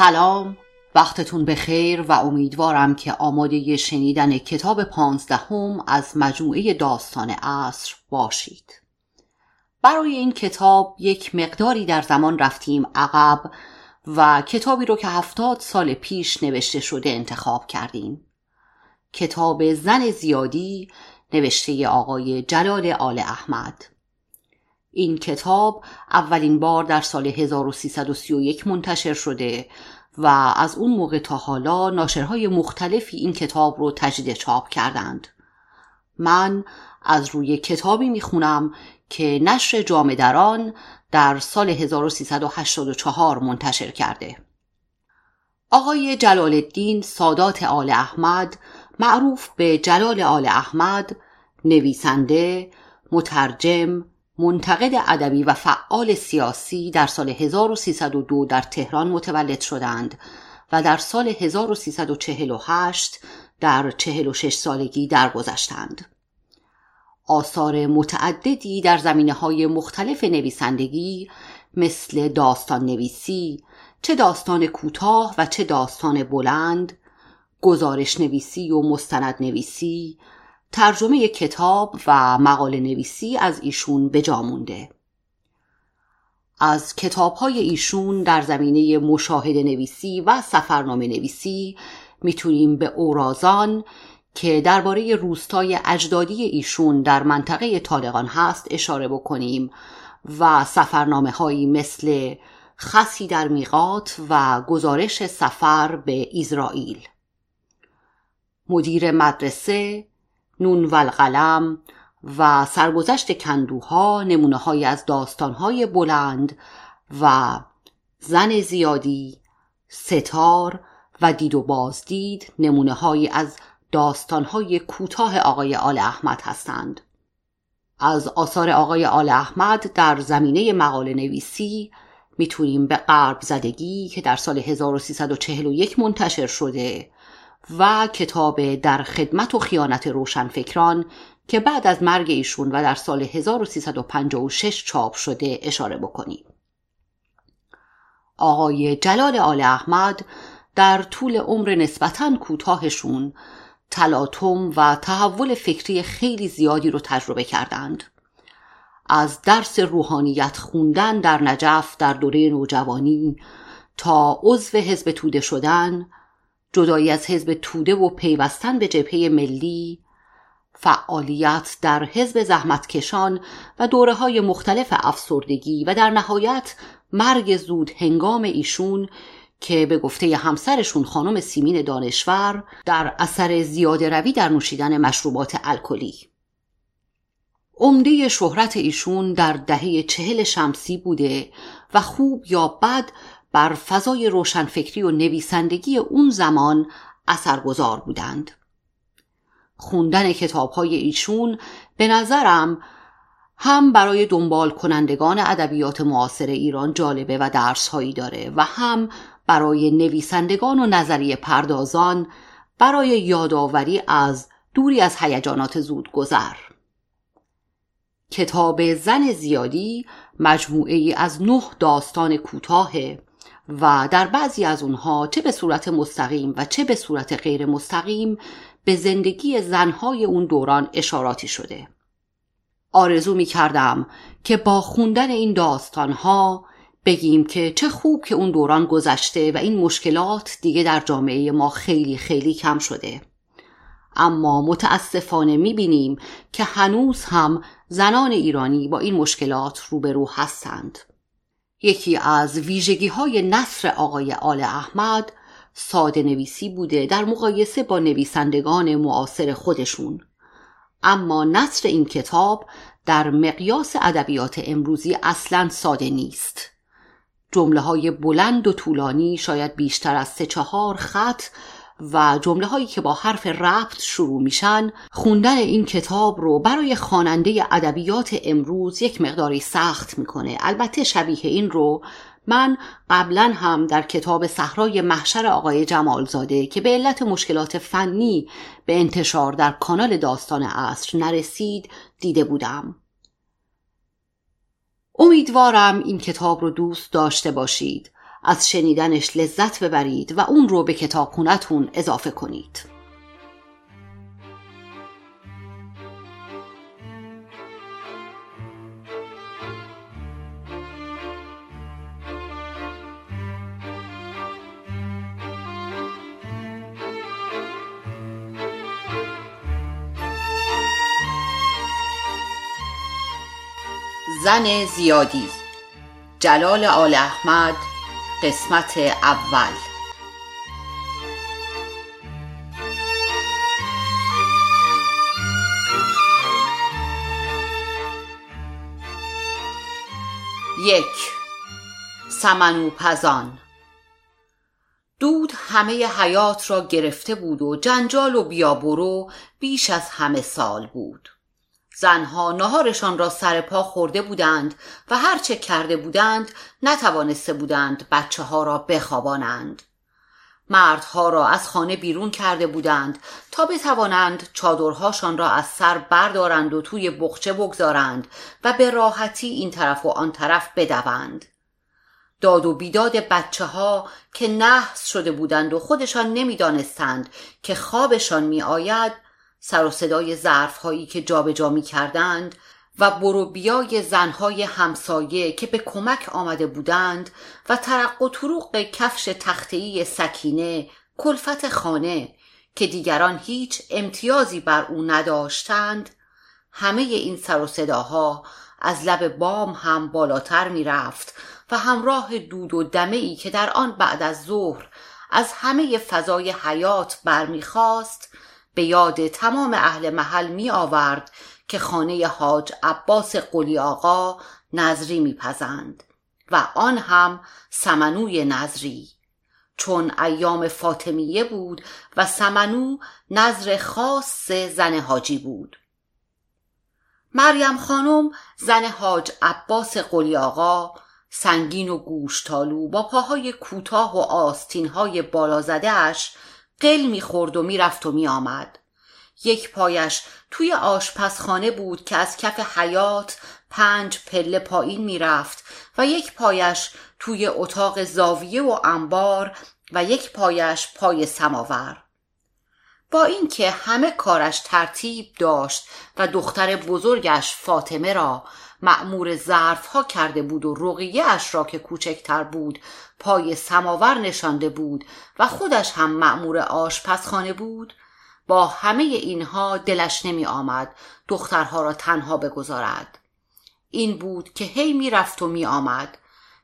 سلام وقتتون بخیر و امیدوارم که آماده شنیدن کتاب پانزدهم از مجموعه داستان عصر باشید. برای این کتاب یک مقداری در زمان رفتیم عقب و کتابی رو که هفتاد سال پیش نوشته شده انتخاب کردیم. کتاب زن زیادی نوشته آقای جلال آل احمد. این کتاب اولین بار در سال 1331 منتشر شده و از اون موقع تا حالا ناشرهای مختلفی این کتاب رو تجدید چاپ کردند. من از روی کتابی می‌خونم که نشر جامدران در سال 1384 منتشر کرده. آقای جلال الدین سادات آل احمد معروف به جلال آل احمد نویسنده مترجم منتقد ادبی و فعال سیاسی در سال 1302 در تهران متولد شدند و در سال 1348 در 46 سالگی درگذشتند. آثار متعددی در زمینه های مختلف نویسندگی مثل داستان نویسی، چه داستان کوتاه و چه داستان بلند، گزارش نویسی و مستند نویسی، ترجمه کتاب و مقاله نویسی از ایشون به جا مونده. از کتاب های ایشون در زمینه مشاهده نویسی و سفرنامه نویسی می‌تونیم به اورازان که درباره روستای اجدادی ایشون در منطقه طالقان هست اشاره بکنیم و سفرنامه هایی مثل خسی در میقات و گزارش سفر به اسرائیل مدیر مدرسه نون و القلم و سرگذشت کندوها نمونه های از داستانهای بلند و زن زیادی ستار و دید و بازدید نمونه های از داستانهای کوتاه آقای آل احمد هستند. از آثار آقای آل احمد در زمینه مقاله نویسی می‌تونیم به قرب زدگی که در سال 1341 منتشر شده و کتاب در خدمت و خیانت روشنفکران که بعد از مرگ ایشون و در سال 1356 چاپ شده اشاره بکنیم. آقای جلال آل احمد در طول عمر نسبتا کوتاهشون تلاطم و تحول فکری خیلی زیادی رو تجربه کردند. از درس روحانیت خوندن در نجف در دوره نوجوانی تا عضو حزب توده شدن جدایی از حزب توده و پیوستن به جبهه ملی فعالیت در حزب زحمتکشان و دوره های مختلف افسردگی و در نهایت مرگ زود هنگام ایشون که به گفته همسرشون خانم سیمین دانشور در اثر زیاده روی در نوشیدن مشروبات الکلی. عمده شهرت ایشون در دهه چهل شمسی بوده و خوب یا بد بر فضای روشنفکری و نویسندگی اون زمان اثرگذار بودند. خوندن کتاب های ایشون به نظرم هم برای دنبال کنندگان ادبیات معاصر ایران جالبه و درس هایی داره و هم برای نویسندگان و نظریه پردازان برای یادآوری از دوری از هیجانات زود گذر کتاب زن زیادی مجموعه ای از نه داستان کوتاه و در بعضی از اونها چه به صورت مستقیم و چه به صورت غیر مستقیم به زندگی زنهای اون دوران اشاراتی شده. آرزو می کردم که با خوندن این داستانها بگیم که چه خوب که اون دوران گذشته و این مشکلات دیگه در جامعه ما خیلی خیلی کم شده. اما متاسفانه بینیم که هنوز هم زنان ایرانی با این مشکلات روبرو هستند. یکی از ویژگی های نصر آقای آل احمد ساده نویسی بوده در مقایسه با نویسندگان معاصر خودشون. اما نصر این کتاب در مقیاس ادبیات امروزی اصلا ساده نیست. جمله های بلند و طولانی شاید بیشتر از سه چهار خط و جمله هایی که با حرف ربط شروع میشن خوندن این کتاب رو برای خواننده ادبیات امروز یک مقداری سخت می‌کنه. البته شبیه این رو من قبلا هم در کتاب صحرای محشر آقای جمالزاده که به علت مشکلات فنی به انتشار در کانال داستان عصر نرسید دیده بودم. امیدوارم این کتاب رو دوست داشته باشید. از شنیدنش لذت ببرید و اون رو به کتابخونتون اضافه کنید. زن زیادی جلال آل احمد قسمت اول. یک. سمنو پزان دود همه حیات را گرفته بود و جنجال و بیابرو بیش از همه سال بود. زنها نهارشان را سر پا خورده بودند و هرچه کرده بودند نتوانسته بودند بچه ها را بخوابانند. مردها را از خانه بیرون کرده بودند تا بتوانند چادرهاشان را از سر بردارند و توی بخچه بگذارند و به راحتی این طرف و آن طرف بدوند. داد و بیداد بچه ها که نحس شده بودند و خودشان نمی‌دانستند که خوابشان می آید سر و صدای ظرف هایی که جابجا می کردند و برو بیای زنهای همسایه که به کمک آمده بودند و ترق و طروق کفش تختهی سکینه کلفت خانه که دیگران هیچ امتیازی بر او نداشتند همه این سر و صداها از لب بام هم بالاتر می رفت و همراه دود و دمه ای که در آن بعد از ظهر از همه فضای حیات برمیخواست به یاد تمام اهل محل می آورد که خانه حاج عباس قلی آقا نظری میپزند و آن هم سمنوی نظری چون ایام فاطمیه بود و سمنو نظر خاص زن حاجی بود. مریم خانم زن حاج عباس قلی آقا سنگین و گوشتالو با پاهای کوتاه و آستینهای بالا زده اش قل می‌خورد و می‌رفت و میآمد. یک پایش توی آشپزخانه بود که از کف حیات پنج پله پایین می‌رفت و یک پایش توی اتاق زاویه و انبار و یک پایش پای سماور. با اینکه همه کارش ترتیب داشت و دختر بزرگش فاطمه را مأمور ظرف ها کرده بود و رقیه اش را که کوچکتر بود پای سماور نشانده بود و خودش هم مأمور آشپزخانه بود. با همه اینها دلش نمی آمد دخترها را تنها بگذارد. این بود که هی می رفت و می آمد.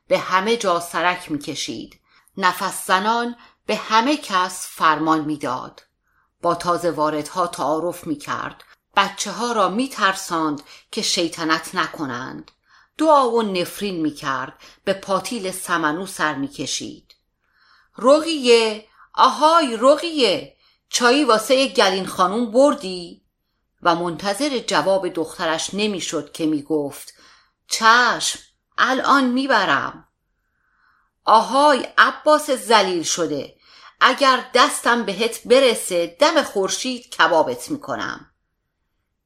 به همه جا سرک می کشید. نفس زنان به همه کس فرمان می‌داد. با تازه واردها تعارف می کرد. بچه ها را می ترساند که شیطنت نکنند. دعا و نفرین می کرد به پاتیل سمنو سر می کشید رقیه آهای رقیه چایی واسه گلین خانوم بردی؟ و منتظر جواب دخترش نمی‌شد که می‌گفت چشم الان می‌برم. آهای عباس زلیل شده اگر دستم بهت برسه دم خورشید کبابت می‌کنم.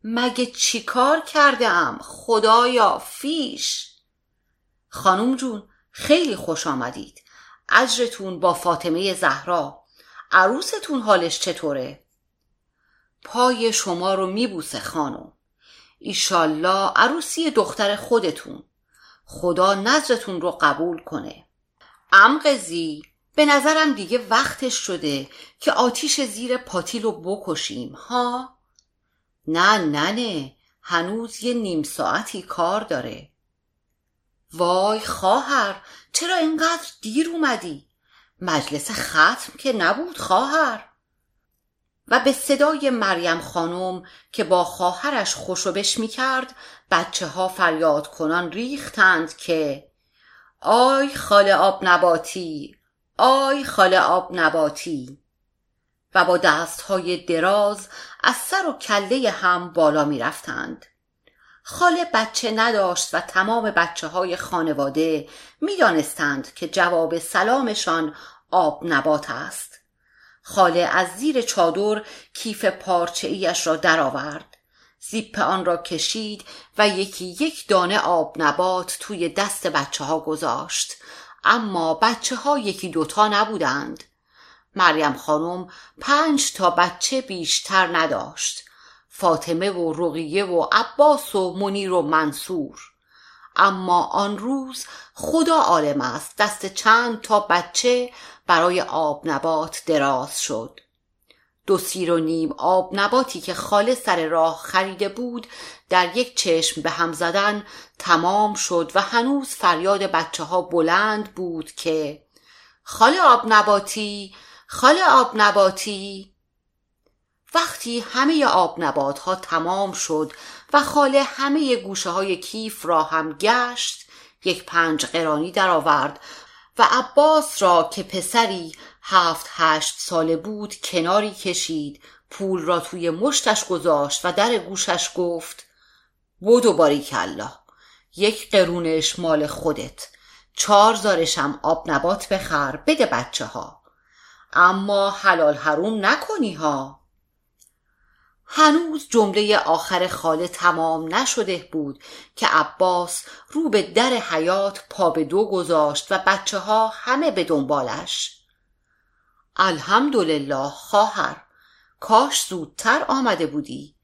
مگه چیکار کردم خدایا فیش. خانوم جون خیلی خوش آمدید. اجرتون با فاطمه زهرا. عروستون حالش چطوره؟ پای شما رو میبوسه خانم ایشالله عروسی دختر خودتون. خدا نظرتون رو قبول کنه. امقزی به نظرم دیگه وقتش شده که آتیش زیر پاتیل رو بکشیم ها؟ نه ننه هنوز یه نیم ساعتی کار داره. وای خواهر چرا اینقدر دیر اومدی؟ مجلس ختم که نبود خواهر. و به صدای مریم خانم که با خواهرش خوشوبش می کرد بچه ها فریاد کنان ریختند که آی خال آب نباتی آی خال آب نباتی. و با دست های دراز از سر و کله هم بالا می رفتند. خاله بچه نداشت و تمام بچه های خانواده می دانستند که جواب سلامشان آب نبات است. خاله از زیر چادر کیف پارچه ایش را درآورد. زیپ آن را کشید و یکی یک دانه آب نبات توی دست بچه ها گذاشت. اما بچه ها یکی دوتا نبودند. مریم خانم پنج تا بچه بیشتر نداشت. فاطمه و رقیه و عباس و منیر و منصور. اما آن روز خدا عالم است دست چند تا بچه برای آب نبات دراز شد. دو سیر و نیم آب نباتی که خاله سر راه خریده بود در یک چشم به هم زدن تمام شد و هنوز فریاد بچه ها بلند بود که خاله آب نباتی خاله آب نباتی وقتی همه آب نبات ها تمام شد و خاله همه گوشه های کیف را هم گشت یک پنج قرانی درآورد و عباس را که پسری هفت هشت ساله بود کناری کشید. پول را توی مشتش گذاشت و در گوشش گفت بودو باریک الله یک قرونش مال خودت. چهار زارشم آب نبات بخر. بده بچه ها اما حلال حروم نکنی ها. هنوز جمله آخر خاله تمام نشده بود که عباس رو به در حیات پا به دو گذاشت و بچه ها همه به دنبالش. الحمدلله خواهر کاش زودتر آمده بودی.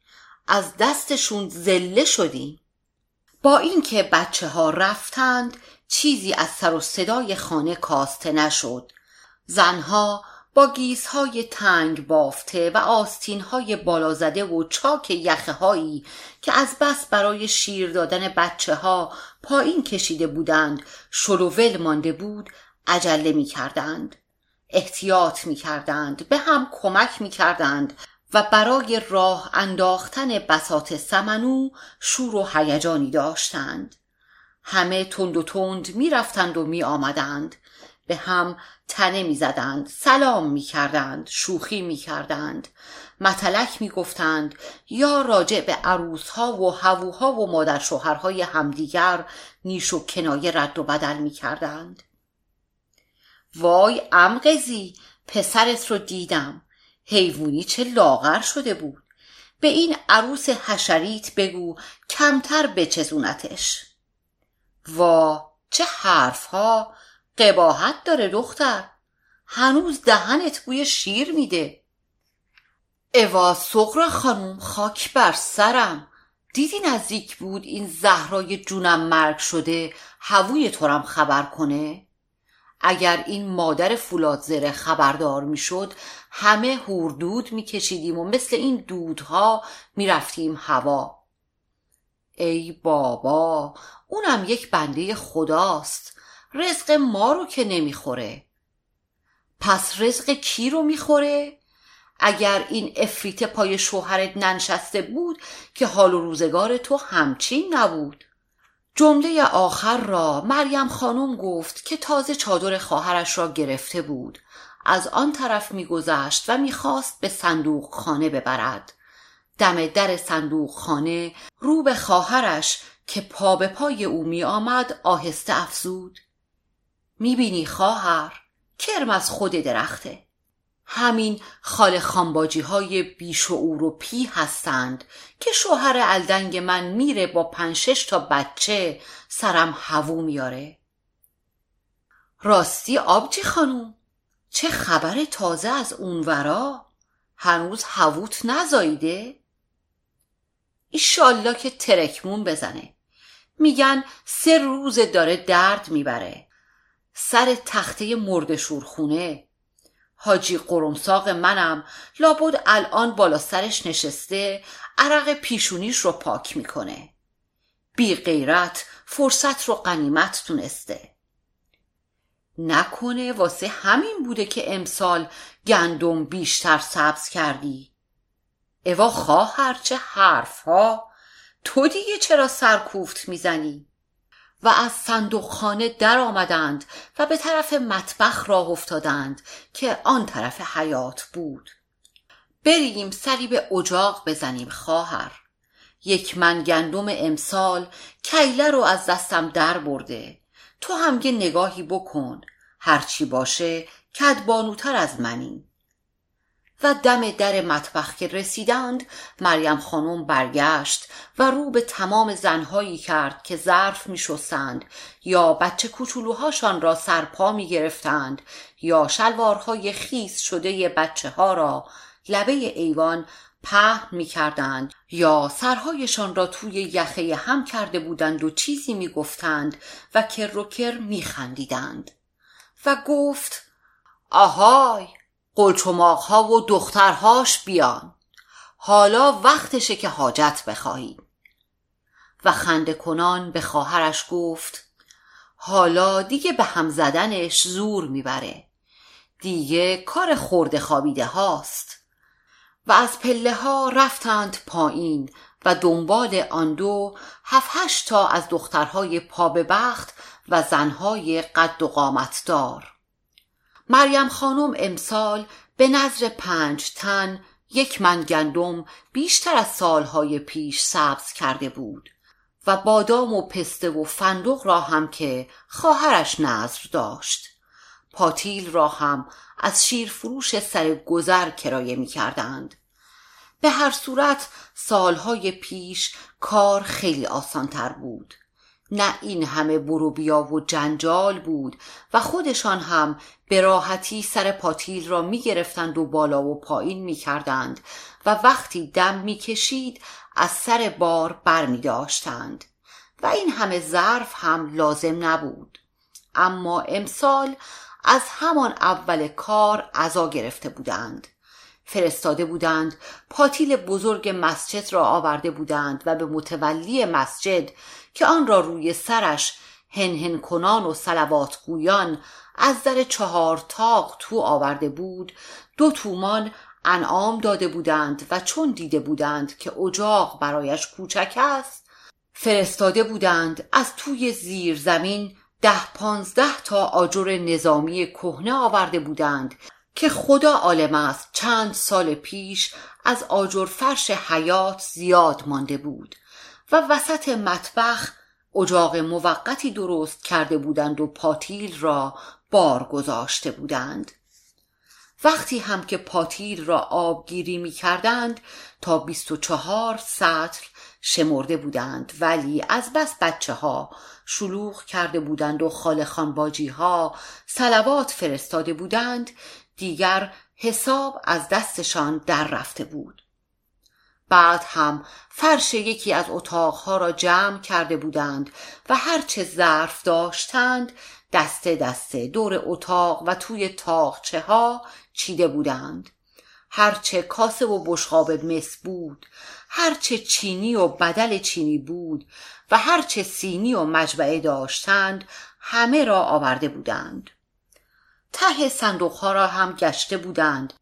از دستشون زله شدیم با اینکه بچه ها رفتند چیزی از سر و صدای خانه کاسته نشد. زنها با گیزهای تنگ بافته و آستینهای بالا زده و چاک یخه هایی که از بس برای شیر دادن بچه ها پایین کشیده بودند شلوول مانده بود عجله می کردند. احتیاط می کردند به هم کمک می کردند و برای راه انداختن بسات سمنو شور و هیجانی داشتند همه تند و تند می رفتند و می آمدند به هم تنه می زدند سلام می کردند شوخی می کردند متلک می گفتند یا راجع به عروس ها و هووها و مادر شوهرهای همدیگر نیش و کنایه رد و بدل می کردند وای امقزی پسرت رو دیدم. حیوونی چه لاغر شده بود. به این عروس حشریت بگو کمتر بچزونتش. وا چه حرفها! قباحت داره دختر. هنوز دهنت بوی شیر میده. اوا سغرا خانوم خاک بر سرم. دیدی نزدیک بود این زهرای جونم مرگ شده هووی تورم خبر کنه؟ اگر این مادر فولاد زره خبردار می‌شد همه هوردود میکشیدیم و مثل این دودها می‌رفتیم هوا. ای بابا اونم یک بنده خداست. رزق ما رو که نمی‌خوره. پس رزق کی رو می‌خوره؟ اگر این افریت پای شوهرت ننشسته بود که حال و روزگار تو همچین نبود. جمله آخر را مریم خانم گفت که تازه چادر خواهرش را گرفته بود. از آن طرف میگذشت و می‌خواست به صندوق خانه ببرد. دم در صندوق خانه رو به خواهرش که پا به پای او می آمد آهسته افزود. می‌بینی خواهر؟ کرم از خود درخته. همین خال خانباجی های بیشعور و پی هستند که شوهر الدنگ من میره با پنشش تا بچه سرم هوو میاره. راستی آبجی خانوم چه خبر تازه از اونورا هنوز هووت نزاییده؟ ایشالله که ترکمون بزنه. میگن سه روز داره درد می‌بره. سر تخته مرد شورخونه. حاجی قرمساق منم لابد الان بالا سرش نشسته عرق پیشونیش رو پاک می‌کنه. بی غیرت فرصت رو قنیمت تونسته. نکنه واسه همین بوده که امسال گندم بیشتر سبز کردی. اوا خواهر چه حرف ها تو دیگه چرا سرکوفت می‌زنی؟ و از صندوق در آمدند و به طرف مطبخ راه افتادند که آن طرف حیات بود. بریم سری به اجاق بزنیم خواهر. یک من گندم امسال کیله رو از دستم در برده. تو هم یه نگاهی بکن. هرچی باشه کدبانوتر از منی. و دم در مطبخ که رسیدند مریم خانم برگشت و رو به تمام زنهایی کرد که ظرف می شستند یا بچه کوچولوهاشان را سرپا می گرفتند یا شلوارهای خیس شده بچه ها را لبه ایوان پهن می کردند یا سرهایشان را توی یخه هم کرده بودند و چیزی می گفتند و کر و کر می خندیدند و گفت آهای! ها و دخترهاش بیان. حالا وقتشه که حاجت بخواهید و خنده کنان به خواهرش گفت حالا دیگه به هم زدنش زور می‌بره. دیگه کار خورده خوابیده هاست. و از پله ها رفتند پایین و دنبال آن دو هفت هشت تا از دخترهای پا به بخت و زنهای قد و قامتدار. مریم خانم امسال به نظر پنج تن یک من گندم بیشتر از سالهای پیش سبز کرده بود و بادام و پسته و فندق را هم که خواهرش نظر داشت پاتیل را هم از شیر فروش سر گذر کرایه می کردند. به هر صورت سالهای پیش کار خیلی آسانتر بود نه این همه برو بیا و جنجال بود و خودشان هم به راحتی سر پاتیل را می گرفتند و بالا و پایین می کردند و وقتی دم می کشید از سر بار بر می داشتند و این همه ظرف هم لازم نبود. اما امسال از همان اول کار عزا گرفته بودند. فرستاده بودند پاتیل بزرگ مسجد را آورده بودند و به متولی مسجد که آن را روی سرش هنهن کنان و سلوات گویان از در چهار تاق تو آورده بود. دو تومان انعام داده بودند و چون دیده بودند که اجاق برایش کوچک است فرستاده بودند از توی زیر زمین ده پانزده تا آجر نظامی کهنه آورده بودند که خدا عالم است چند سال پیش از آجر فرش حیات زیاد مانده بود. و وسط مطبخ اجاق موقتی درست کرده بودند و پاتیل را بار گذاشته بودند. وقتی هم که پاتیل را آبگیری می کردند تا بیست و چهار سطل شمرده بودند. ولی از بس بچه ها شلوغ کرده بودند و خال خانباجی ها سلوات فرستاده بودند دیگر حساب از دستشان در رفته بود. بعد هم فرش یکی از اتاقها را جمع کرده بودند و هرچه ظرف داشتند دسته دسته دور اتاق و توی تاقچه ها چیده بودند. هرچه کاسه و بشقاب مس بود هرچه چینی و بدل چینی بود و هرچه سینی و مجبعه داشتند همه را آورده بودند. ته صندوقها را هم گشته بودند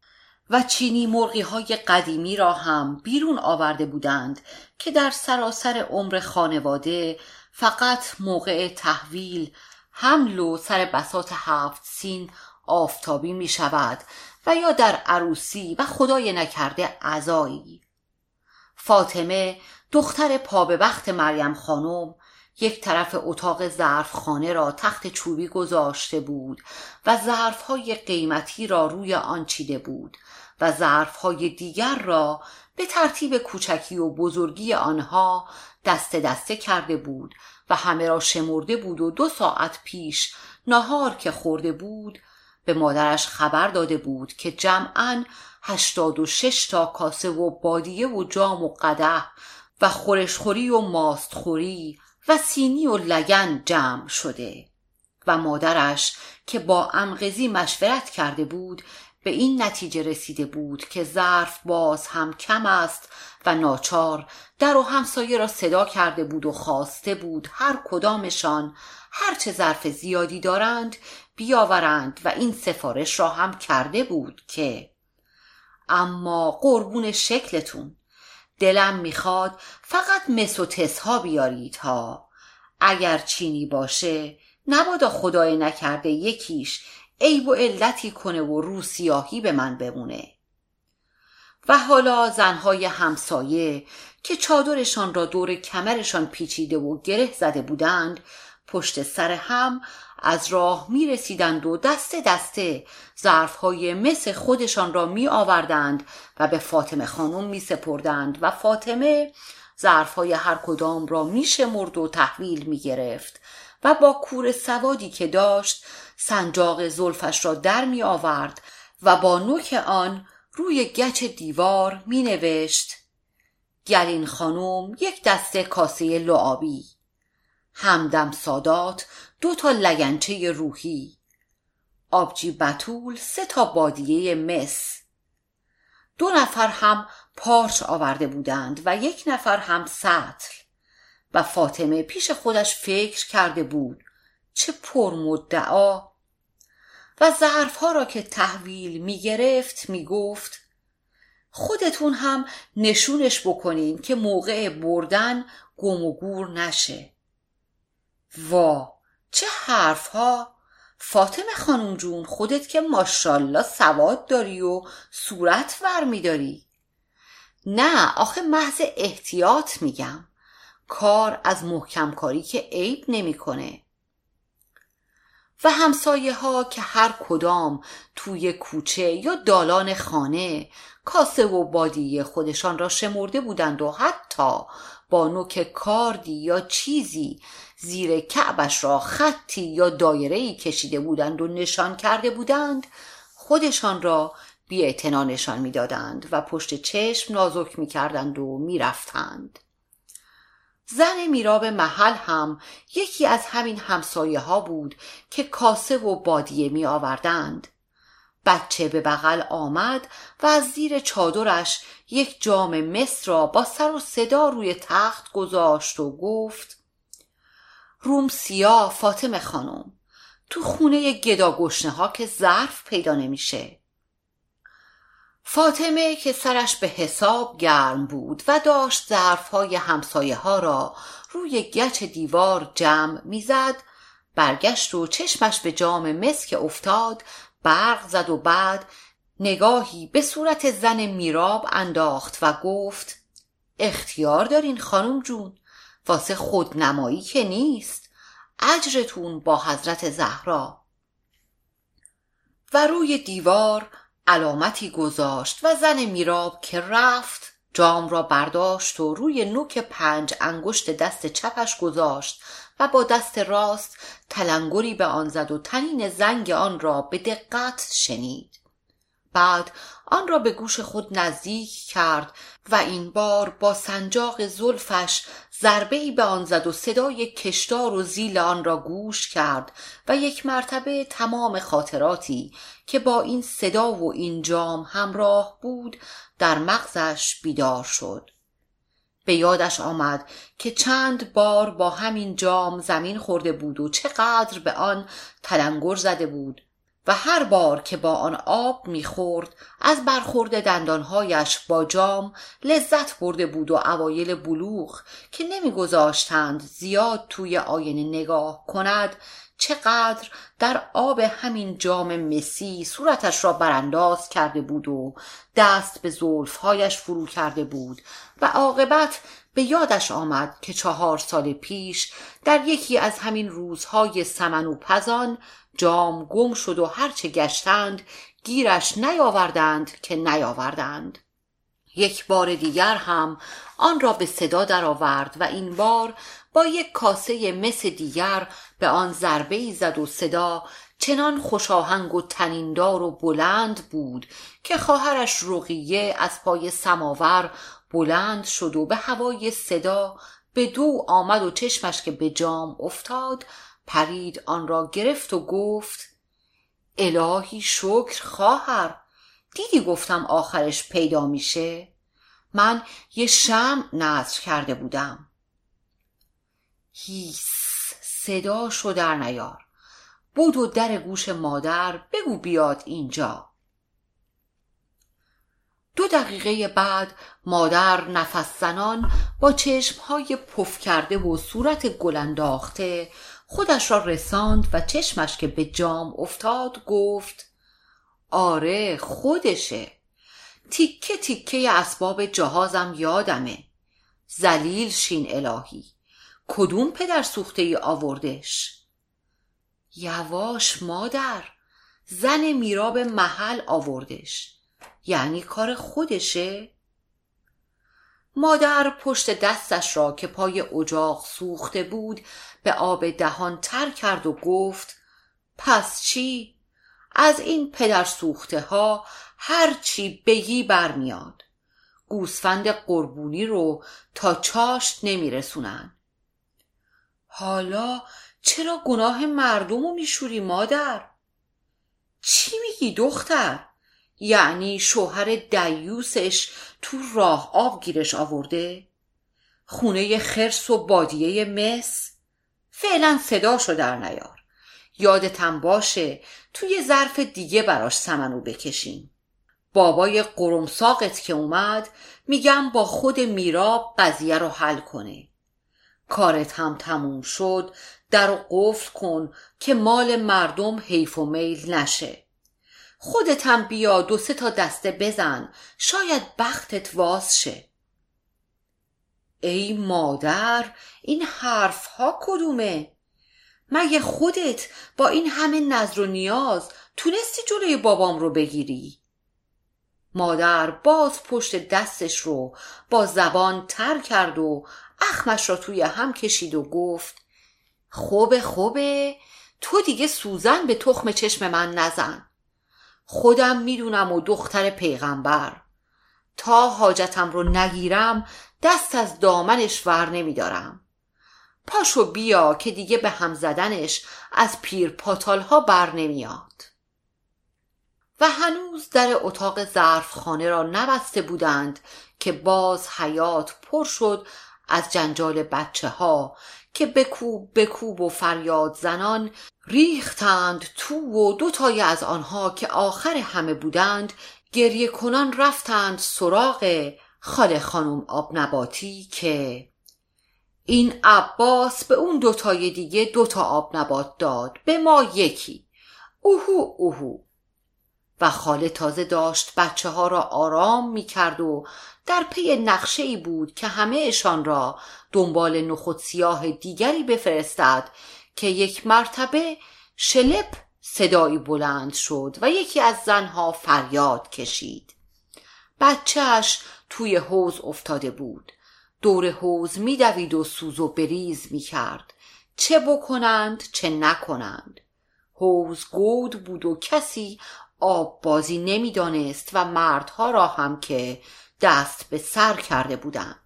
و چینی مرغی های قدیمی را هم بیرون آورده بودند که در سراسر عمر خانواده فقط موقع تحویل حمل و سر بسات هفت سین آفتابی می شود و یا در عروسی و خدای نکرده عزایی فاطمه دختر پا به بخت مریم خانم یک طرف اتاق ظرفخانه را تخت چوبی گذاشته بود و ظرفهای قیمتی را روی آن چیده بود. و ظرفهای دیگر را به ترتیب کوچکی و بزرگی آنها دسته دسته کرده بود و همه را شمرده بود و دو ساعت پیش نهار که خورده بود به مادرش خبر داده بود که جمعا هشتاد و شش تا کاسه و بادیه و جام و قده و خورشخوری و ماستخوری و سینی و لگن جمع شده و مادرش که با امغزی مشورت کرده بود به این نتیجه رسیده بود که ظرف باز هم کم است و ناچار در و همسایه را صدا کرده بود و خواسته بود هر کدامشان هرچه ظرف زیادی دارند بیاورند و این سفارش را هم کرده بود که اما قربون شکلتون دلم می‌خواد فقط مس و ها بیارید ها. اگر چینی باشه نبادا خدای نکرده یکیش عیب و علتی کنه و رو سیاهی به من بمونه. و حالا زنهای همسایه که چادرشان را دور کمرشان پیچیده و گره زده بودند پشت سر هم از راه می رسیدند و دسته دسته ظرفهای مس خودشان را می آوردند و به فاطمه خانم می سپردند و فاطمه ظرفهای هر کدام را می شمرد و تحویل می گرفت و با کور سوادی که داشت سنجاق زلفش را در می آورد و با نوک آن روی گچ دیوار می نوشت گلین خانم یک دسته کاسه لعابی همدم سادات دو تا لگنچه روحی آبجی بتول سه تا بادیه مس. دو نفر هم پارچ آورده بودند و یک نفر هم سطل و فاطمه پیش خودش فکر کرده بود چه پرمدعا. و ظرفها را که تحویل می گرفت می گفت خودتون هم نشونش بکنین که موقع بردن گم و گور نشه. وا چه حرف ها فاطمه خانم جون خودت که ماشالله سواد داری و صورت ور میداری. نه آخه محض احتیاط میگم. کار از محکم کاری که عیب نمی‌کنه. و همسایه ها که هر کدام توی کوچه یا دالان خانه کاسه و بادی خودشان را شمرده بودند و حتی با نوک کاردی یا چیزی زیر کعبش را خطی یا دایره‌ای کشیده بودند و نشان کرده بودند خودشان را بی نشان می‌دادند و پشت چشم نازک می‌کردند و می‌رفتند. زن میراب محل هم یکی از همین همسایه ها بود که کاسه و بادیه می آوردند. بچه به بغل آمد و از زیر چادرش یک جام مصر را با سر و صدا روی تخت گذاشت و گفت روم سیاه فاطمه خانم تو خونه گدا گشنه ها که ظرف پیدا نمیشه فاطمه که سرش به حساب گرم بود و داشت ظرفهای همسایه ها را روی گچ دیوار جمع می‌زد برگشت و چشمش به جام مسک افتاد برق زد و بعد نگاهی به صورت زن میراب انداخت و گفت اختیار دارین خانم جون واسه خودنمایی که نیست اجرتون با حضرت زهرا. و روی دیوار علامتی گذاشت و زن میراب که رفت جام را برداشت و روی نوک پنج انگشت دست چپش گذاشت و با دست راست تلنگری به آن زد و تنین زنگ آن را به دقت شنید. بعد آن را به گوش خود نزدیک کرد و این بار با سنجاق زلفش ضربه ای به آن زد و صدای کشدار و زیل آن را گوش کرد و یک مرتبه تمام خاطراتی که با این صدا و این جام همراه بود در مغزش بیدار شد. به یادش آمد که چند بار با همین جام زمین خورده بود و چقدر به آن تلنگر زده بود. و هر بار که با آن آب می‌خورد از برخورد دندانهایش با جام لذت برده بود و اوایل بلوغ که نمیگذاشتند زیاد توی آینه نگاه کند چقدر در آب همین جام مسی صورتش را برانداز کرده بود و دست به زلفهایش فرو کرده بود و عاقبت به یادش آمد که چهار سال پیش در یکی از همین روزهای سمن و پزان جام گم شد و هرچه گشتند گیرش نیاوردند که نیاوردند. یک بار دیگر هم آن را به صدا درآورد و این بار با یک کاسه مس دیگر به آن ضربه ای زد و صدا چنان خوشاهنگ و تنیندار و بلند بود که خواهرش رقیه از پای سماور بلند شد و به هوای صدا به دو آمد و چشمش که به جام افتاد پرید آن را گرفت و گفت الهی شکر خواهر دیدی گفتم آخرش پیدا میشه؟ من یه شم نظر کرده بودم. هیس صدا شو در نیار. بود و در گوش مادر بگو بیاد اینجا. دو دقیقه بعد مادر نفس زنان با چشمهای پف کرده و صورت گل خودش را رساند و چشمش که به جام افتاد گفت آره خودشه. تیکه تیکه اسباب جهازم یادمه. زلیل شین الهی. کدوم پدر سوخته ای آوردش؟ یواش مادر زن میراب محل آوردش. یعنی کار خودشه؟ مادر پشت دستش را که پای اجاق سوخته بود به آب دهان تر کرد و گفت پس چی؟ از این پدر سوخته ها هر چی بگی برمیاد گوسفند قربونی رو تا چاشت نمیرسونن حالا چرا گناه مردم رو میشوری مادر؟ چی میگی دختر؟ یعنی شوهر دیوسش تو راه آب گیرش آورده؟ خونه خرس و بادیه مس؟ فعلا صداشو در نیار. یادتم باشه توی ظرف دیگه براش سمنو بکشیم. بابای قرمساقت که اومد میگم با خود میراب قضیه رو حل کنه. کارت هم تموم شد در و قفل کن که مال مردم حیف و میل نشه. خودت هم بیا دو سه تا دسته بزن شاید بختت واز شه. ای مادر این حرف ها کدومه؟ مگه خودت با این همه نظر و نیاز تونستی جلوی بابام رو بگیری؟ مادر باز پشت دستش رو با زبان تر کرد و اخمش را توی هم کشید و گفت خوبه خوبه. تو دیگه سوزن به تخم چشم من نزن. خودم می‌دونم و دختر پیغمبر. تا حاجتم رو نگیرم دست از دامنش ور نمیدارم. پاشو بیا که دیگه به هم زدنش از پیر پاتال ها بر نمیاد. و هنوز در اتاق خانه را نبسته بودند که باز حیات پر شد از جنجال بچه ها که بکوب بکوب و فریاد زنان ریختند تو و دوتای از آنها که آخر همه بودند گریه کنان رفتند سراغ خاله خانم آب نباتی که این عباس به اون دوتای دیگه دوتا آب نبات داد به ما یکی. اوهو اوهو. و خاله تازه داشت بچه ها را آرام می کرد و در پی نقشه ای بود که همه اشان را دنبال نخود سیاه دیگری بفرستد که یک مرتبه شلپ صدایی بلند شد و یکی از زنها فریاد کشید. بچهش توی حوز افتاده بود. دور حوز میدوید و سوز و بریز می‌کرد. چه بکنند چه نکنند. حوز گود بود و کسی آب بازی نمی‌دانست و مردها را هم که دست به سر کرده بودند.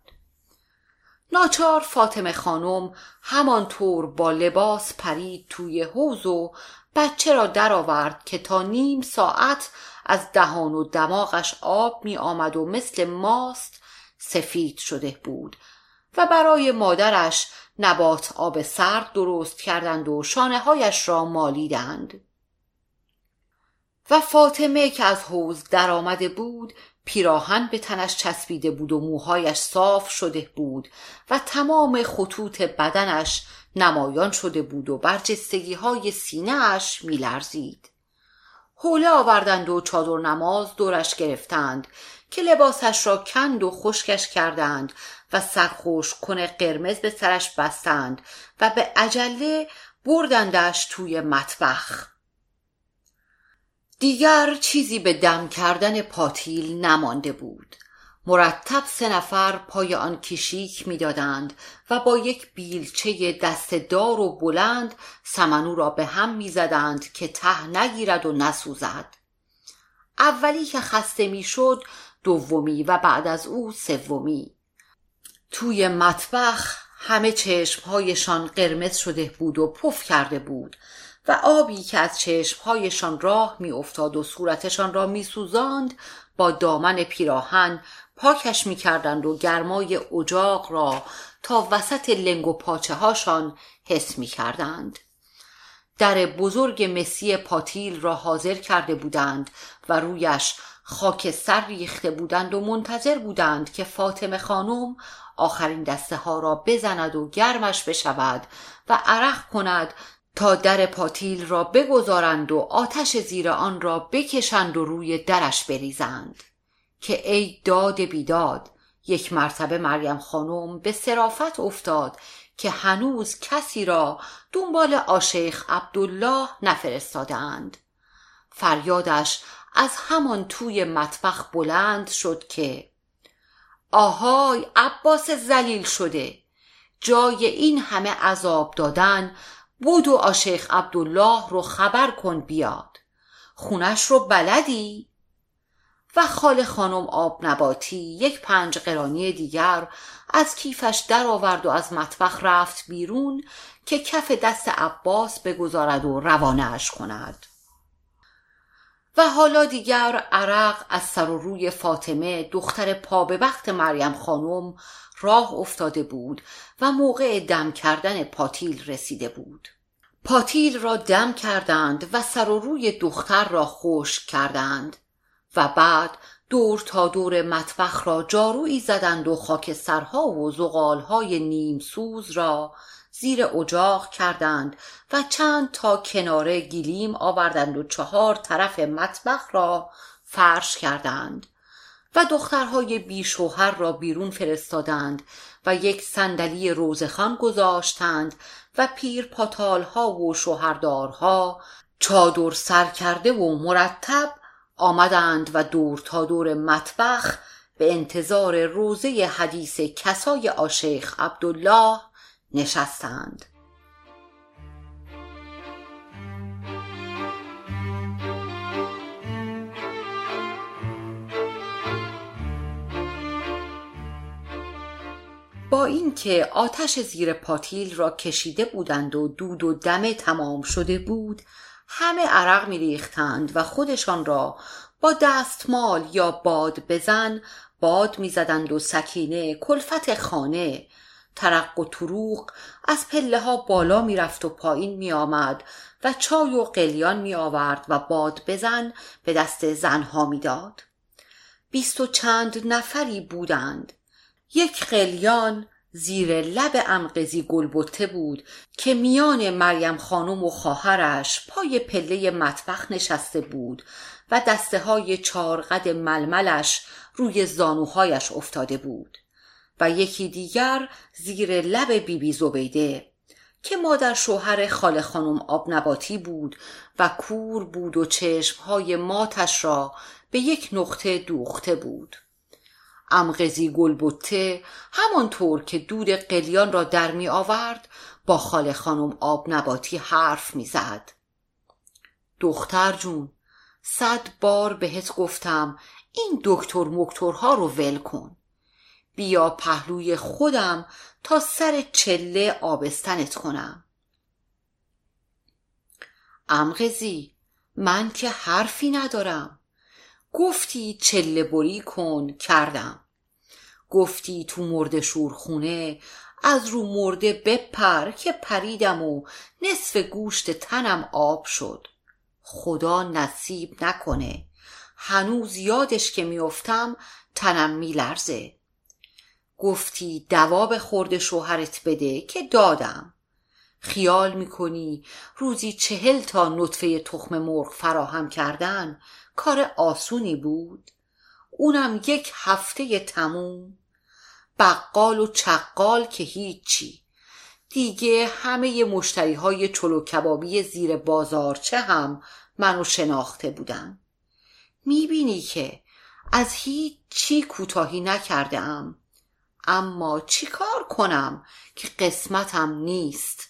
ناچار فاطمه خانم همانطور با لباس پرید توی حوز و بچه را درآورد که تا نیم ساعت از دهان و دماغش آب می آمد و مثل ماست سفید شده بود و برای مادرش نبات آب سرد درست کردند و شانه هایش را مالیدند. و فاطمه که از حوز درآمده بود پیراهن به تنش چسبیده بود و موهایش صاف شده بود و تمام خطوط بدنش نمایان شده بود و برجستگی های سینه اش می لرزید. حوله آوردند و چادر نماز دورش گرفتند که لباسش را کند و خشکش کردند و سرخوش کنه قرمز به سرش بستند و به عجله بردندش توی مطبخ دیگر چیزی به دم کردن پاتیل نمانده بود مرتب سه نفر پای آن کشیک می‌دادند و با یک بیلچه دستدار و بلند سمنو را به هم می‌زدند که ته نگیرد و نسوزد. اولی که خسته می‌شد دومی و بعد از او سومی. توی مطبخ همه چشمهایشان قرمز شده بود و پف کرده بود و آبی که از چشمهایشان راه میافتاد و صورتشان را میسوزاند با دامن پیراهن پاکش می‌کردند و گرمای اجاق را تا وسط لنگ و پاچه هاشان حس می‌کردند. در بزرگ مسی پاتیل را حاضر کرده بودند و رویش خاک سر ریخته بودند و منتظر بودند که فاطمه خانم آخرین دسته ها را بزند و گرمش بشود و عرق کند تا در پاتیل را بگذارند و آتش زیر آن را بکشند و روی درش بریزند. که ای داد بیداد یک مرتبه مریم خانم به صرافت افتاد که هنوز کسی را دنبال آشیخ عبدالله نفرستادند فریادش از همان توی مطبخ بلند شد که آهای عباس زلیل شده جای این همه عذاب دادن بود و آشیخ عبدالله رو خبر کن بیاد خونش رو بلدی؟ و خال خانم آب نباتی یک پنج قرانی دیگر از کیفش درآورد و از مطبخ رفت بیرون که کف دست عباس بگذارد و روانهاش کند. و حالا دیگر عرق از سر و روی فاطمه دختر پا به وقت مریم خانم راه افتاده بود و موقع دم کردن پاتیل رسیده بود. پاتیل را دم کردند و سر و روی دختر را خشک کردند. و بعد دور تا دور مطبخ را جارویی زدند و خاکسترها و زغالهای نیم سوز را زیر اجاق کردند و چند تا کناره گلیم آوردند و چهار طرف مطبخ را فرش کردند و دخترهای بیشوهر را بیرون فرستادند و یک صندلی روزخان گذاشتند و پیر پاتالها و شوهردارها چادر سر کرده و مرتب آمدند و دور تا دور مطبخ به انتظار روزه حدیث کسای آشیخ عبدالله نشستند. با اینکه آتش زیر پاتیل را کشیده بودند و دود و دم تمام شده بود همه عرق میریختند و خودشان را با دستمال یا باد بزن باد می‌زدند و سکینه کلفت خانه ترق و تروق از پله ها بالا می‌رفت و پایین میآمد و چای و قلیان می آورد و باد بزن به دست زنها می‌داد. بیست و چند نفری بودند یک قلیان زیر لب امقزی گلبته بود که میان مریم خانم و خواهرش پای پله مطبخ نشسته بود و دسته های چارقد ململش روی زانوهایش افتاده بود و یکی دیگر زیر لب بیبی بی زبیده که مادر شوهر خاله خانم آب نباتی بود و کور بود و چشمهای ماتش را به یک نقطه دوخته بود. امغزی گلبته همانطور که دود قلیان را در می آورد با خاله خانم آب نباتی حرف می زد. دختر جون صد بار بهت گفتم این دکتر مکترها رو ول کن. بیا پهلوی خودم تا سر چله آبستنت کنم. امغزی من که حرفی ندارم. گفتی چله بری کن کردم. گفتی تو مرد شورخونه از رو مرده بپر که پریدم و نصف گوشت تنم آب شد. خدا نصیب نکنه. هنوز یادش که میافتم تنم میلرزه. گفتی دوا به خورد شوهرت بده که دادم. خیال می‌کنی روزی چهل تا نطفه تخم مرغ فراهم کردن؟ کار آسونی بود. اونم یک هفته تموم. بقال و چقال که هیچی. دیگه همه مشتری های چلو کبابی زیر بازارچه هم منو شناخته بودن. می‌بینی که از هیچ چی کوتاهی نکرده ام اما چیکار کنم که قسمتم نیست؟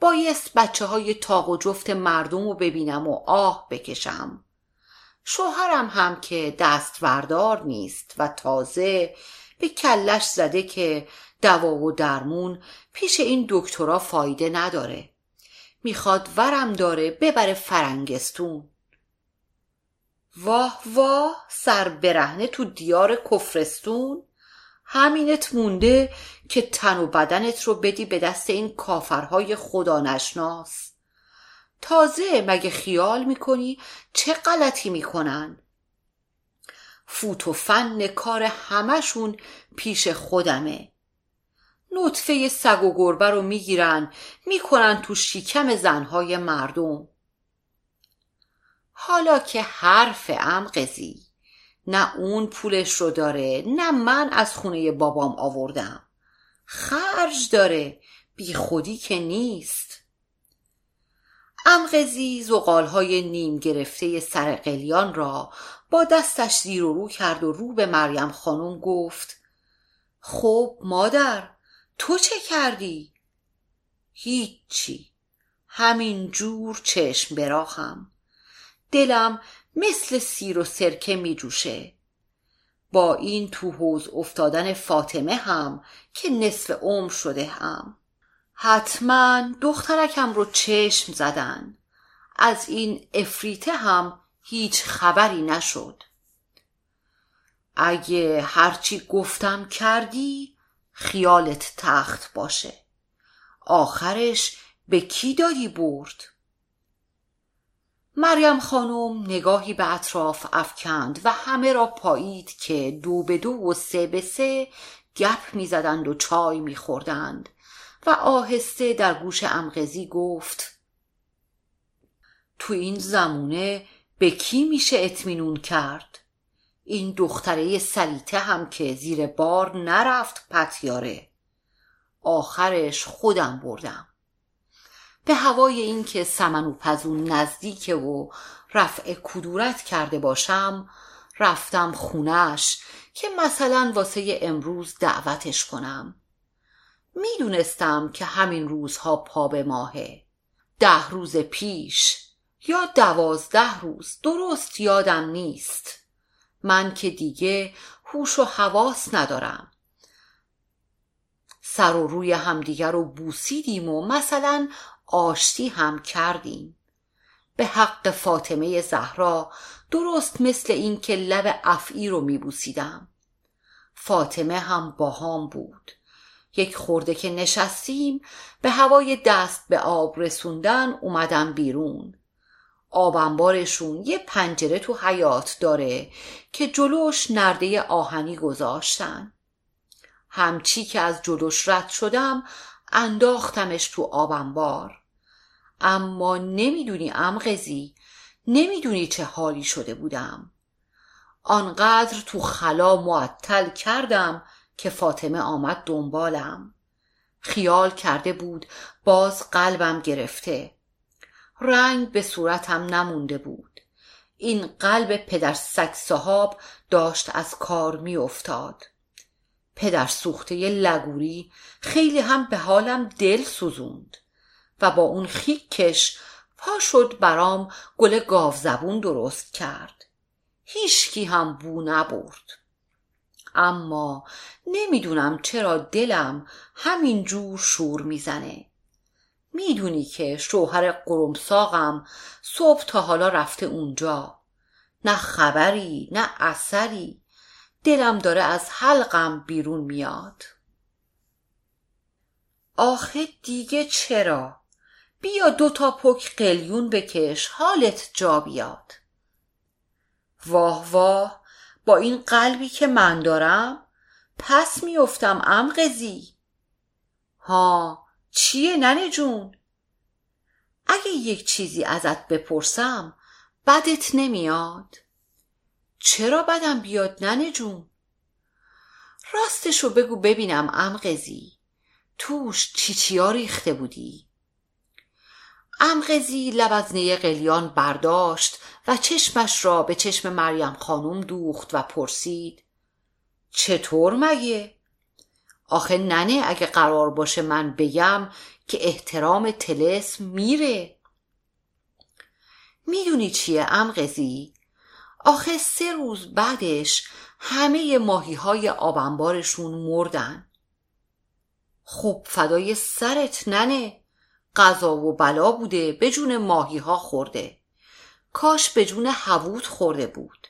بایست بچه های تاق و جفت مردم رو ببینم و آه بکشم. شوهرم هم که دستوردار نیست و تازه به کلش زده که دوا و درمون پیش این دکترا فایده نداره. می‌خواد ورم داره ببره فرنگستون. واه واه سر برهنه تو دیار کفرستون. همینت مونده که تن و بدنت رو بدی به دست این کافرهای خدا نشناس. تازه مگه خیال می‌کنی چه غلطی می‌کنن؟ فوت و فن کار همشون پیش خودمه. نطفه سگ و گربه رو می‌گیرن می‌کنن تو شیکم زنهای مردم. حالا که حرف قضی نه اون پولش رو داره نه من از خونه بابام آوردم. خرج داره بی خودی که نیست. امغزی زغالهای نیم گرفته سر قلیان را با دستش زیر و رو کرد و رو به مریم خانم گفت خب مادر تو چه کردی؟ هیچی همین جور چشم براخم دلم مثل سیر و سرکه می جوشه با این تو حوز افتادن فاطمه هم که نصف عمر شده هم حتما دخترکم رو چشم زدن. از این افریته هم هیچ خبری نشد. اگه هرچی گفتم کردی خیالت تخت باشه. آخرش به کی دادی برد؟ مریم خانم نگاهی به اطراف افکند و همه را پایید که دو به دو و سه به سه گپ می‌زدند و چای میخوردند. و آهسته در گوش امغزی گفت تو این زمونه به کی میشه اطمینون کرد؟ این دختره سلیته هم که زیر بار نرفت پتیاره. آخرش خودم بردم. به هوای اینکه سمن و پزون نزدیکه و رفع کدورت کرده باشم رفتم خونش که مثلا واسه امروز دعوتش کنم. می‌دونستم که همین روزها پا به ماهه. ده روز پیش یا دوازده روز درست یادم نیست. من که دیگه هوش و حواس ندارم. سر و روی همدیگر رو بوسیدیم و مثلا آشتی هم کردیم. به حق فاطمه زهرا درست مثل این که لب افعی رو میبوسیدم. فاطمه هم باهام بود. یک خورده که نشستیم به هوای دست به آب رسوندن اومدم بیرون. آبنبارشون یه پنجره تو حیات داره که جلوش نرده آهنی گذاشتن. همچی که از جلوش رد شدم انداختمش تو آبنبار اما نمی‌دونی امغزی نمی‌دونی چه حالی شده بودم. آنقدر تو خلا معطل کردم که فاطمه آمد دنبالم. خیال کرده بود باز قلبم گرفته. رنگ به صورتم نمونده بود. این قلب پدر سگ صحاب داشت از کار می افتاد پدر سوخته لگوری خیلی هم به حالم دل سوزوند و با اون خیکش پا شد برام گل گاو زبون درست کرد. هیچکی هم بو نبرد. اما نمی‌دونم چرا دلم همین جور شور می‌زنه. می‌دونی که شوهر قرمساقم صبح تا حالا رفته اونجا. نه خبری نه اثری. دلم داره از حلقم بیرون میاد. آخه دیگه چرا؟ بیا دو تا پک قلیون بکش حالت جا بیاد. واه واه. با این قلبی که من دارم پس میافتم امقزی ها چیه ننه جون؟ اگه یک چیزی ازت بپرسم بدت نمیاد. چرا بدم بیاد ننه جون؟ راستشو بگو ببینم امقزی توش چی چیا ریخته بودی؟ امقزی لب از نی قلیان برداشت و چشمش را به چشم مریم خانم دوخت و پرسید چطور مگه؟ آخه ننه اگه قرار باشه من بگم که احترام تلس میره می‌دونی چیه امقزی؟ آخه سه روز بعدش همه ماهی های آبنبارشون مردن خب فدای سرت ننه قضا و بلا بوده به جون ماهی ها خورده. کاش به جون حوود خورده بود.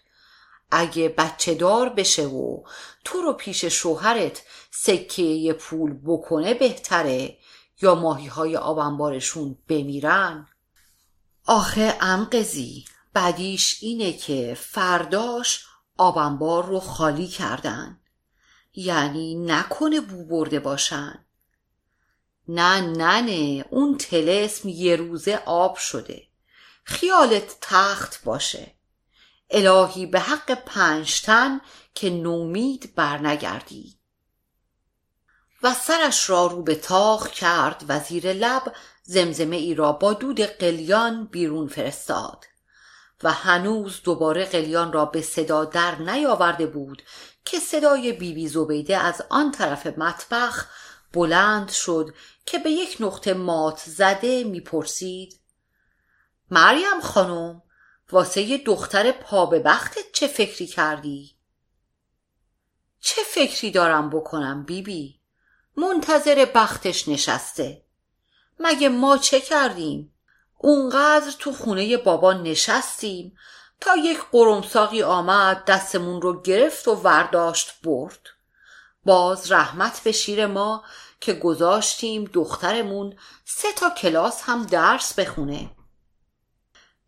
اگه بچه دار بشه و تو رو پیش شوهرت سکه پول بکنه بهتره یا ماهی های آبنبارشون بمیرن؟ آخه امقزی بدیش اینه که فرداش آبنبار رو خالی کردن. یعنی نکنه بو برده باشن. نه ننه اون تلسم یه روزه آب شده. خیالت تخت باشه. الهی به حق پنجتن که نومید برنگردی. و سرش را رو به تاخ کرد و زیر لب زمزمه ای را با دود قلیان بیرون فرستاد. و هنوز دوباره قلیان را به صدا در نیاورده بود که صدای بیبی بی زبیده از آن طرف مطبخ بلند شد که به یک نقطه مات زده می‌پرسید مریم خانم واسه دختر پا به بختت چه فکری کردی؟ چه فکری دارم بکنم بیبی؟ بی؟ منتظر بختش نشسته مگه ما چه کردیم؟ اونقدر تو خونه بابا نشستیم تا یک قرمساقی آمد دستمون رو گرفت و ورداشت برد باز رحمت به شیر ما که گذاشتیم دخترمون سه تا کلاس هم درس بخونه.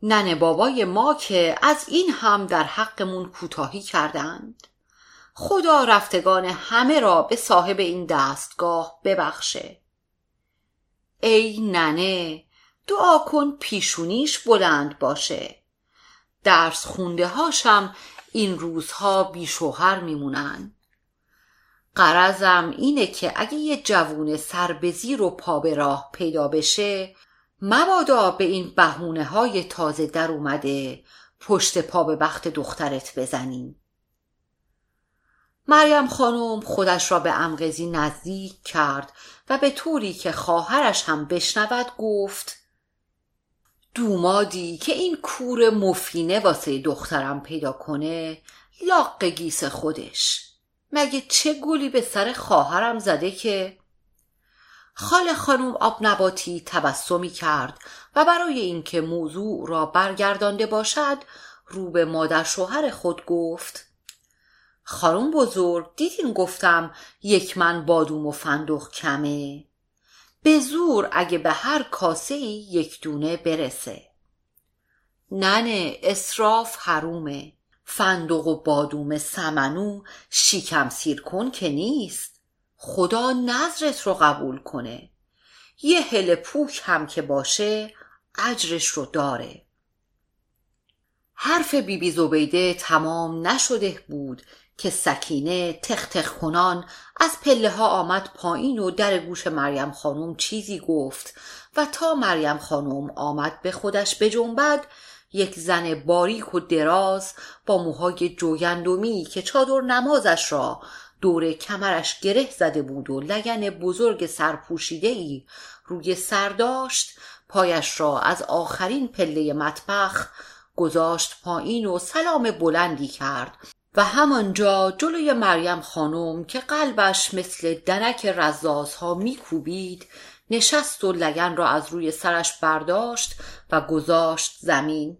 ننه بابای ما که از این هم در حقمون کوتاهی کردند. خدا رفتگان همه را به صاحب این دستگاه ببخشه. ای ننه دعا کن پیشونیش بلند باشه. درس خونده هاشم این روزها بی شوهر میمونن. قرضم اینه که اگه یه جوون سر به زیر و پا به راه پیدا بشه مبادا به این بهونه های تازه در اومده پشت پا به بخت دخترت بزنیم. مریم خانم خودش را به امغزی نزدیک کرد و به طوری که خواهرش هم بشنود گفت دومادی که این کور مفینه واسه دخترم پیدا کنه لاق گیس خودش. مگه چه گلی به سر خواهرم زده که؟ خال خانم آب نباتی تبسمی کرد و برای اینکه موضوع را برگردانده باشد رو به مادر شوهر خود گفت خانم بزرگ دیدین گفتم یک من بادوم و فندق کمه. به زور اگه به هر کاسه یک دونه برسه. ننه اصراف حرومه. فندق و بادوم سمنو شیکم سیر کن که نیست. خدا نظرت رو قبول کنه. یه هل پوک هم که باشه اجرش رو داره. حرف بیبی بی زبیده تمام نشده بود که سکینه تخ تخ کنان از پله ها آمد پایین و در گوش مریم خانم چیزی گفت و تا مریم خانم آمد به خودش بجنبد یک زن باریک و دراز با موهای جویندومی که چادر نمازش را دور کمرش گره زده بود و لگن بزرگ سرپوشیده ای روی سر داشت پایش را از آخرین پله مطبخ گذاشت پایین و سلام بلندی کرد و همانجا جلوی مریم خانم که قلبش مثل دنک رزازها میکوبید نشست و لگن را از روی سرش برداشت و گذاشت زمین.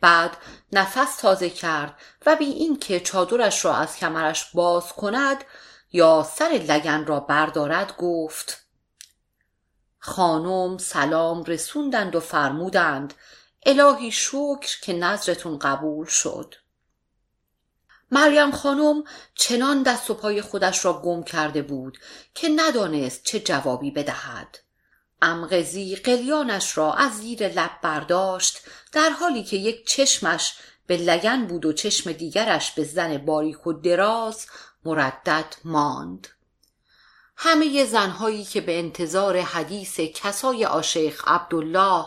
بعد نفس تازه کرد و بی اینکه چادرش را از کمرش باز کند یا سر لگن را بردارد گفت خانم سلام رسوندند و فرمودند الهی شکر که نظرتون قبول شد. مریم خانم چنان دست و پای خودش را گم کرده بود که ندانست چه جوابی بدهد. امغزی قلیانش را از زیر لب برداشت در حالی که یک چشمش به لگن بود و چشم دیگرش به زن باریک و دراز مردد ماند. همه زنهایی که به انتظار حدیث کسای آشیخ عبدالله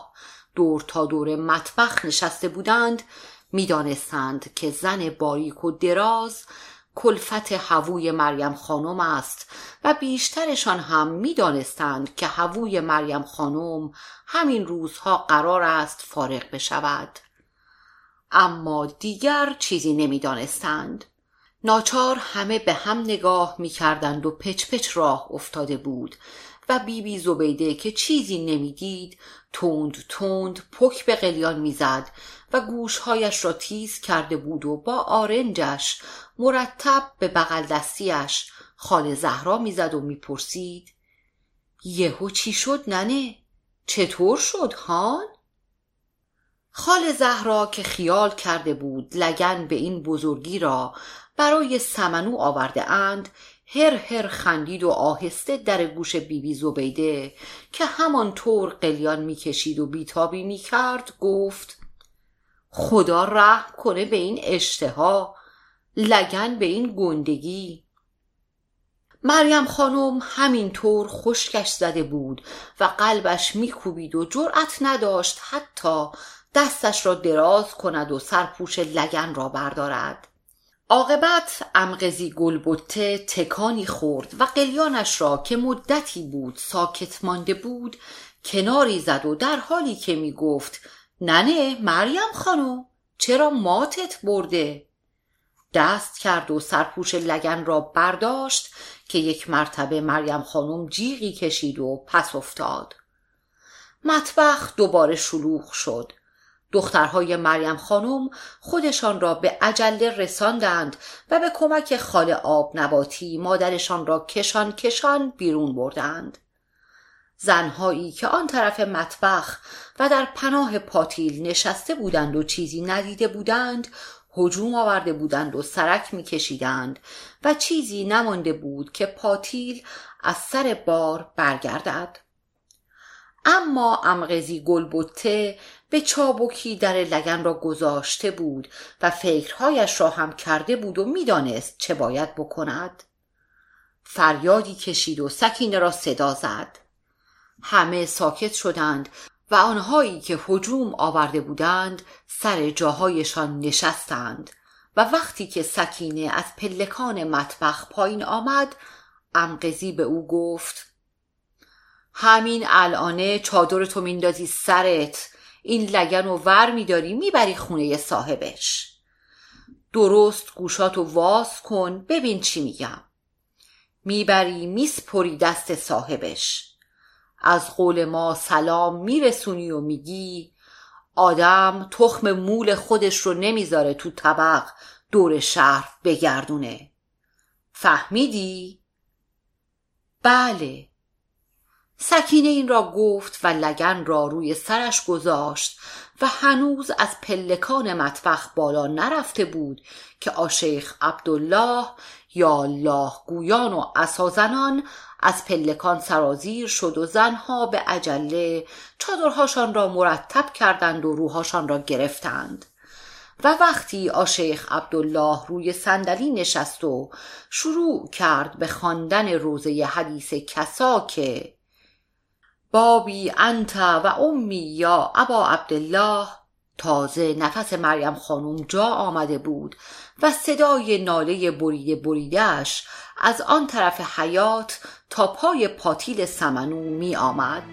دور تا دور مطبخ نشسته بودند می‌دانستند که زن باریک و دراز کلفت هووی مریم خانم است و بیشترشان هم می‌دانستند که هووی مریم خانم همین روزها قرار است فارغ بشود. اما دیگر چیزی نمی‌دانستند. ناچار همه به هم نگاه می‌کردند و پچ پچ راه افتاده بود. و بیبی بی زبیده که چیزی نمی‌دید تند تند پک به قلیان می‌زد و گوشهایش را تیز کرده بود و با آرنجش مرتب به بغل دستیش خال زهرا می‌زد و می‌پرسید یهو چی شد ننه؟ چطور شد هان؟ خال زهرا که خیال کرده بود لگن به این بزرگی را برای سمنو آورده اند هر هر خندید و آهسته در گوش بیبی بی زبیده که همانطور قلیان می‌کشید و بیتابی می‌کرد گفت خدا رحم کنه به این اشتها لگن به این گندگی. مریم خانم همینطور خشکش زده بود و قلبش میکوبید و جرأت نداشت حتی دستش را دراز کند و سرپوش لگن را بردارد. عاقبت امقزی گلبته تکانی خورد و قلیانش را که مدتی بود ساکت مانده بود کناری زد و در حالی که می گفت ننه مریم خانم چرا ماتت برده؟ دست کرد و سرپوش لگن را برداشت که یک مرتبه مریم خانم جیغی کشید و پس افتاد. مطبخ دوباره شلوغ شد. دخترهای مریم خانم خودشان را به عجله رساندند و به کمک خال آب نباتی مادرشان را کشان کشان بیرون بردند. زنهایی که آن طرف مطبخ و در پناه پاتیل نشسته بودند و چیزی ندیده بودند هجوم آورده بودند و سرک میکشیدند و چیزی نمانده بود که پاتیل از سر بار برگردد. اما امغزی گلبته به چابکی در لگن را گذاشته بود و فکرهایش را هم کرده بود و می‌دانست چه باید بکند. فریادی کشید و سکینه را صدا زد. همه ساکت شدند و آنهایی که هجوم آورده بودند سر جاهایشان نشستند و وقتی که سکینه از پلکان مطبخ پایین آمد امقزی به او گفت همین الانه چادر تو میندازی سرت. این لگن و ور میداری می‌بری خونه صاحبش. درست گوشاتو واز کن ببین چی میگم. می‌بری میسپری دست صاحبش. از قول ما سلام میرسونی و میگی آدم تخم مول خودش رو نمی‌ذاره تو طبق دور شهر بگردونه. فهمیدی؟ بله. سکینه این را گفت و لگن را روی سرش گذاشت و هنوز از پلکان مطبخ بالا نرفته بود که آشیخ عبدالله یا الله گویان و اسازنان از پلکان سرازیر شد و زنها به عجله چادرهاشان را مرتب کردند و روهاشان را گرفتند. و وقتی آشیخ عبدالله روی صندلی نشست و شروع کرد به خواندن روزه حدیث کسا که بابی انت و امی یا ابا عبدالله. تازه نفس مریم خانم جا آمده بود و صدای ناله بریده بریدهش از آن طرف حیات تا پای پاتیل سمنو می آمد